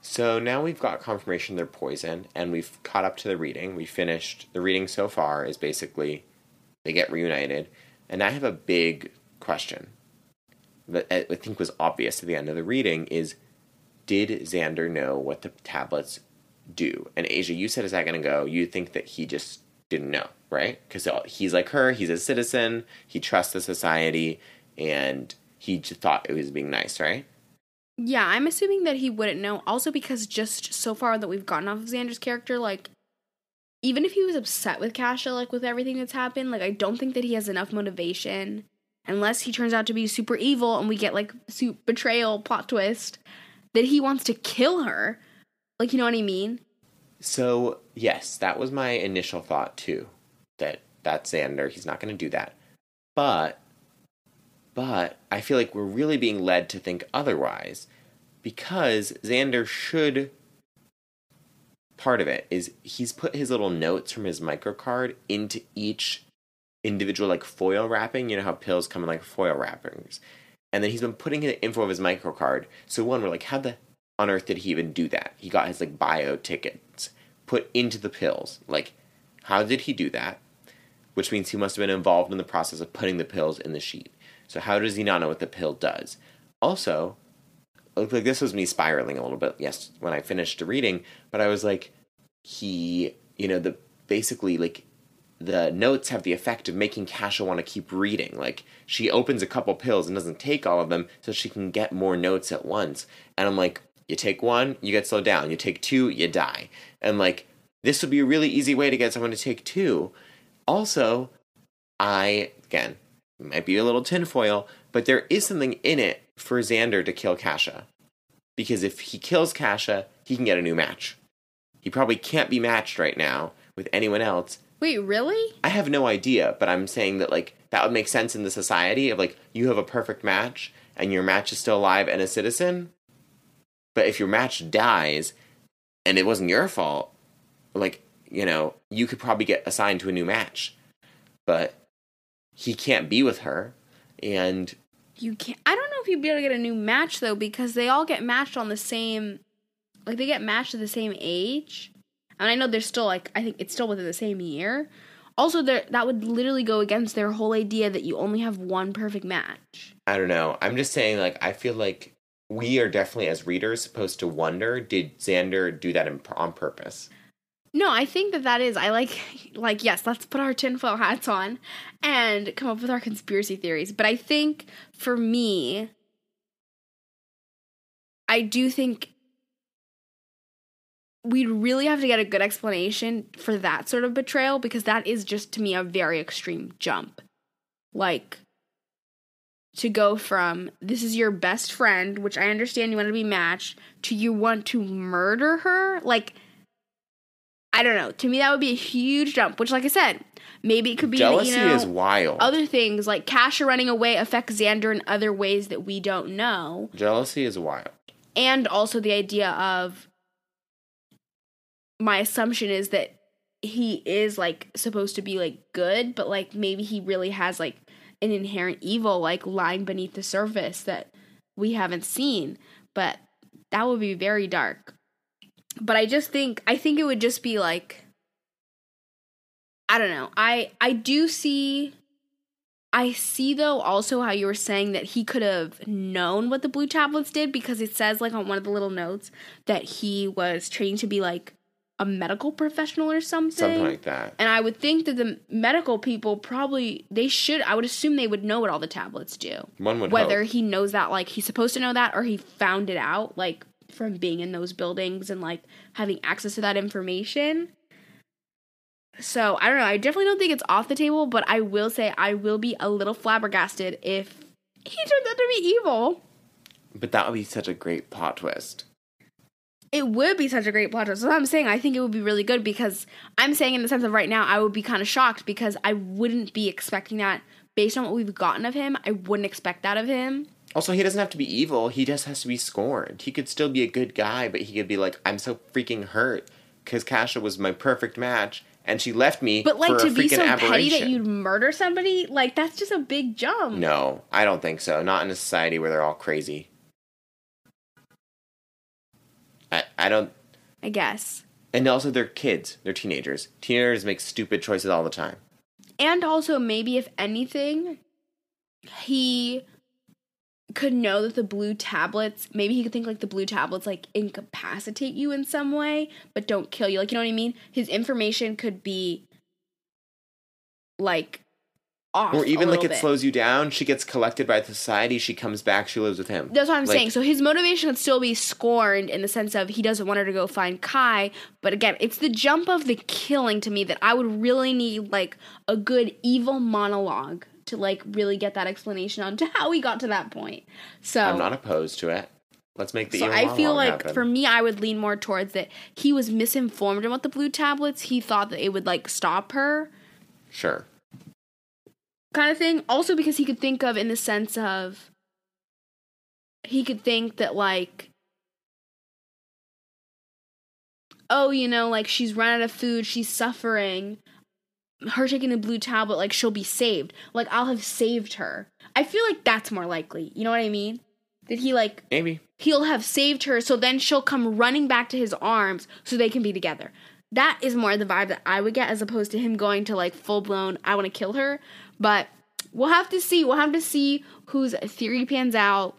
So now we've got confirmation they're poison, and we've caught up to the reading. We finished the reading so far is basically they get reunited, and I have a big question that I think was obvious at the end of the reading is did Xander know what the tablets do? And Asia, you said a second ago you think that he just didn't know, right? Because uh, he's like her, he's a citizen, he trusts the society, and he just thought it was being nice, right? Yeah, I'm assuming that he wouldn't know. Also, because just so far that we've gotten off of Xander's character, like, even if he was upset with Cassia, like, with everything that's happened, like, I don't think that he has enough motivation, unless he turns out to be super evil and we get, like, betrayal plot twist, that he wants to kill her. Like, you know what I mean? So, yes, that was my initial thought, too. That that's Xander. He's not going to do that. But but I feel like we're really being led to think otherwise because Xander should. Part of it is he's put his little notes from his microcard into each individual like foil wrapping. You know how pills come in like foil wrappings, and then he's been putting the info of his microcard. So one, we're like, how the on earth did he even do that? He got his like bio tickets put into the pills. Like, how did he do that? Which means he must have been involved in the process of putting the pills in the sheet. So how does he not know what the pill does? Also, like this was me spiraling a little bit. Yes, when I finished the reading, but I was like, he, you know, the basically like the notes have the effect of making Cassia want to keep reading. Like she opens a couple pills and doesn't take all of them so she can get more notes at once. And I'm like, you take one, you get slowed down. You take two, you die. And like this would be a really easy way to get someone to take two. Also, I again, might be a little tinfoil, but there is something in it for Xander to kill Cassia. Because if he kills Cassia, he can get a new match. He probably can't be matched right now with anyone else. Wait, really? I have no idea, but I'm saying that like that would make sense in the society of like you have a perfect match and your match is still alive and a citizen. But if your match dies and it wasn't your fault, like, you know, you could probably get assigned to a new match. But he can't be with her and you can't i don't know if you'd be able to get a new match though because they all get matched on the same like they get matched at the same age. And i know they're still like i think it's still within the same year. Also there that would literally go against their whole idea that you only have one perfect match. I don't know. I'm just saying like i feel like we are definitely as readers supposed to wonder did xander do that in, on purpose no, I think that that is. I like, like, yes, let's put our tinfoil hats on and come up with our conspiracy theories. But I think for me, I do think we'd really have to get a good explanation for that sort of betrayal because that is just to me a very extreme jump. Like, to go from this is your best friend, which I understand you want to be matched, to you want to murder her. Like, I don't know. To me, that would be a huge jump. Which, like I said, maybe it could be jealousy you know, is wild. Other things like Cassia running away affects Xander in other ways that we don't know. Jealousy is wild, and also the idea of my assumption is that he is like supposed to be like good, but like maybe he really has like an inherent evil like lying beneath the surface that we haven't seen. But that would be very dark but I just think I think it would just be like I don't know. I I do see I see though also how you were saying that he could have known what the blue tablets did because it says like on one of the little notes that he was trained to be like a medical professional or something. Something like that. And I would think that the medical people probably they should I would assume they would know what all the tablets do. One would whether hope. he knows that like he's supposed to know that or he found it out like from being in those buildings and like having access to that information. So I don't know. I definitely don't think it's off the table, but I will say I will be a little flabbergasted if he turns out to be evil. But that would be such a great plot twist. It would be such a great plot twist. So I'm saying I think it would be really good because I'm saying in the sense of right now I would be kind of shocked because I wouldn't be expecting that based on what we've gotten of him. I wouldn't expect that of him. Also, he doesn't have to be evil. He just has to be scorned. He could still be a good guy, but he could be like, I'm so freaking hurt because Cassia was my perfect match and she left me. But like to be so aberration. petty that you'd murder somebody, like that's just a big jump. No, I don't think so. Not in a society where they're all crazy. I, I don't. I guess. And also, they're kids. They're teenagers. Teenagers make stupid choices all the time. And also, maybe if anything, he could know that the blue tablets, maybe he could think like the blue tablets like incapacitate you in some way, but don't kill you. Like, you know what I mean? His information could be like off. Or even like it bit. slows you down. She gets collected by the society. She comes back. She lives with him. That's what I'm Like, saying. So his motivation would still be scorned in the sense of he doesn't want her to go find Ky. But again, it's the jump of the killing to me that I would really need like a good evil monologue to like really get that explanation on to how he got to that point. So I'm not opposed to it. Let's make the so I feel like happen. for me, I would lean more towards that he was misinformed about the blue tablets. He thought that it would like stop her. Sure. Kind of thing. Also because he could think of in the sense of he could think that like oh, you know, like she's run out of food, she's suffering. Her taking a blue tablet, like she'll be saved. Like I'll have saved her. I feel like that's more likely. You know what I mean? That he like Maybe. he'll have saved her, so then she'll come running back to his arms so they can be together. That is more the vibe that I would get as opposed to him going to like full blown, I want to kill her. But we'll have to see. We'll have to see whose theory pans out.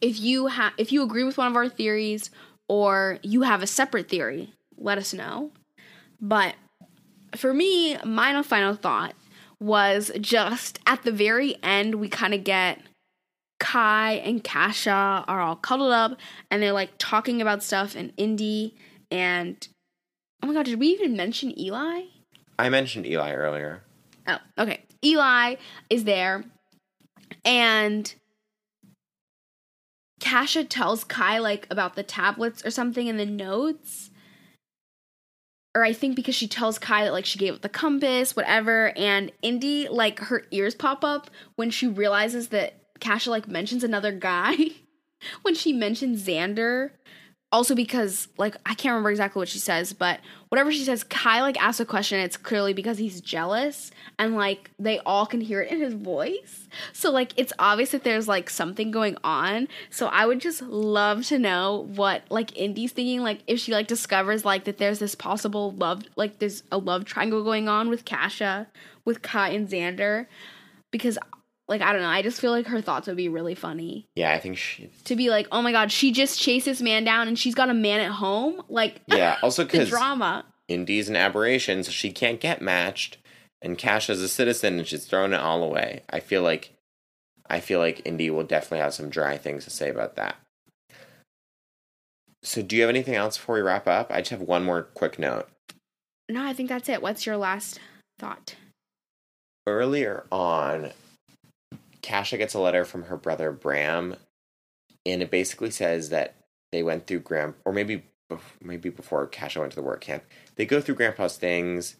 If you have, if you agree with one of our theories, or you have a separate theory, let us know. But for me, my final thought was just at the very end, we kind of get Ky and Cassia are all cuddled up and they're like talking about stuff and Indie and oh my god, did we even mention Eli? I mentioned Eli earlier. Oh, okay. Eli is there and Cassia tells Ky like about the tablets or something in the notes. Or I think because she tells Ky that like she gave up the compass, whatever, and Indie like her ears pop up when she realizes that Cassia like mentions another guy. <laughs> when she mentions Xander. Also because like I can't remember exactly what she says, but whatever she says, Ky like asks a question, it's clearly because he's jealous and like they all can hear it in his voice. So like it's obvious that there's like something going on. So I would just love to know what like Indie's thinking, like if she like discovers like that there's this possible love like there's a love triangle going on with Cassia, with Ky and Xander. Because like I don't know, I just feel like her thoughts would be really funny Yeah, I think she. to be like, oh my god, she just chased this man down and she's got a man at home. Like, <laughs> Yeah, also because drama. Indie's an aberration, so she can't get matched, and Cassia is a citizen, and she's thrown it all away. I feel like, I feel like Indie will definitely have some dry things to say about that. So, do you have anything else before we wrap up? I just have one more quick note. No, I think that's it. What's your last thought? Earlier on, Cassia gets a letter from her brother Bram, and it basically says that they went through Grand, or maybe maybe before Cassia went to the work camp, they go through Grandpa's things.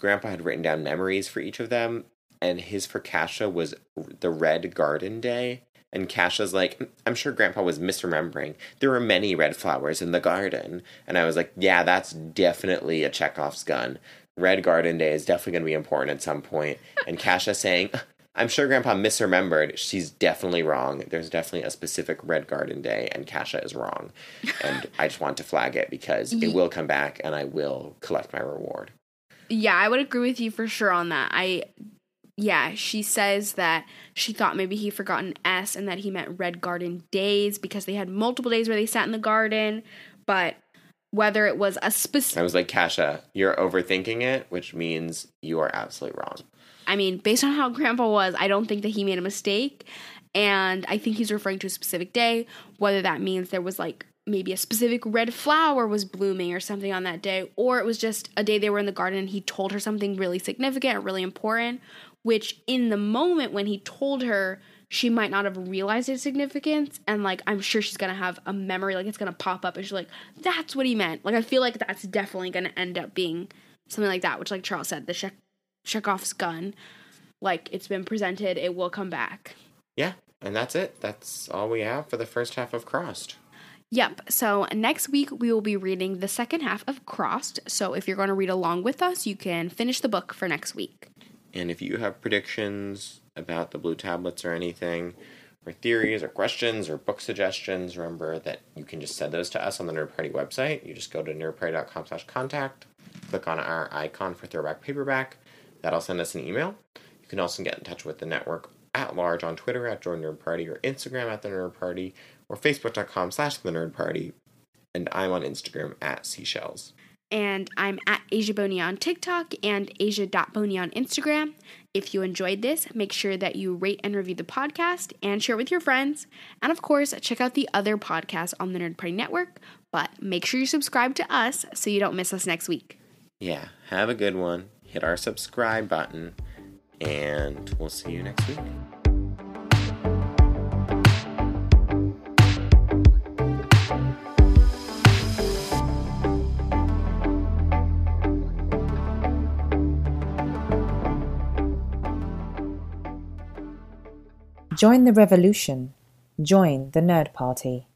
Grandpa had written down memories for each of them, and his for Cassia was the Red Garden Day. And Cassia's like, "Mm, I'm sure Grandpa was misremembering. There were many red flowers in the garden. And I was like, yeah, that's definitely a Chekhov's gun. Red Garden Day is definitely going to be important at some point. And Cassia saying, I'm sure Grandpa misremembered. She's definitely wrong. There's definitely a specific Red Garden Day, and Cassia is wrong. And <laughs> I just want to flag it because it will come back, and I will collect my reward. Yeah, I would agree with you for sure on that. I, yeah, she says that she thought maybe he forgot an S and that he meant Red Garden Days because they had multiple days where they sat in the garden. But whether it was a specific, I was like, Cassia, you're overthinking it, which means you are absolutely wrong. I mean, based on how Grandpa was, I don't think that he made a mistake. And I think he's referring to a specific day, whether that means there was like maybe a specific red flower was blooming or something on that day, or it was just a day they were in the garden and he told her something really significant or really important, which in the moment when he told her she might not have realized its significance and like i'm sure she's gonna have a memory like it's gonna pop up and she's like that's what he meant like i feel like that's definitely gonna end up being something like that which like charles said the chekhov's gun like it's been presented it will come back Yeah, and that's it. That's all we have for the first half of Crossed. Yep. So next week we will be reading the second half of Crossed. So if you're going to read along with us, you can finish the book for next week. And if you have predictions about the blue tablets or anything, or theories or questions or book suggestions, remember that you can just send those to us on the Nerd Party website. You just go to nerdparty.com slash contact, click on our icon for throwback paperback. That'll send us an email. You can also get in touch with the network at large on Twitter at Join Nerd Party or Instagram at the Nerd Party or Facebook.com slash the Nerd Party. And I'm on Instagram at Seashells. And I'm at Asia Boney on TikTok and Asia.Boney on Instagram. If you enjoyed this, make sure that you rate and review the podcast and share it with your friends. And of course, check out the other podcasts on the Nerd Party Network. But make sure you subscribe to us so you don't miss us next week. Yeah, have a good one. Hit our subscribe button, and we'll see you next week. Join the revolution. Join the Nerd Party.